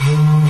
Oh,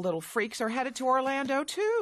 little freaks are headed to Orlando, too.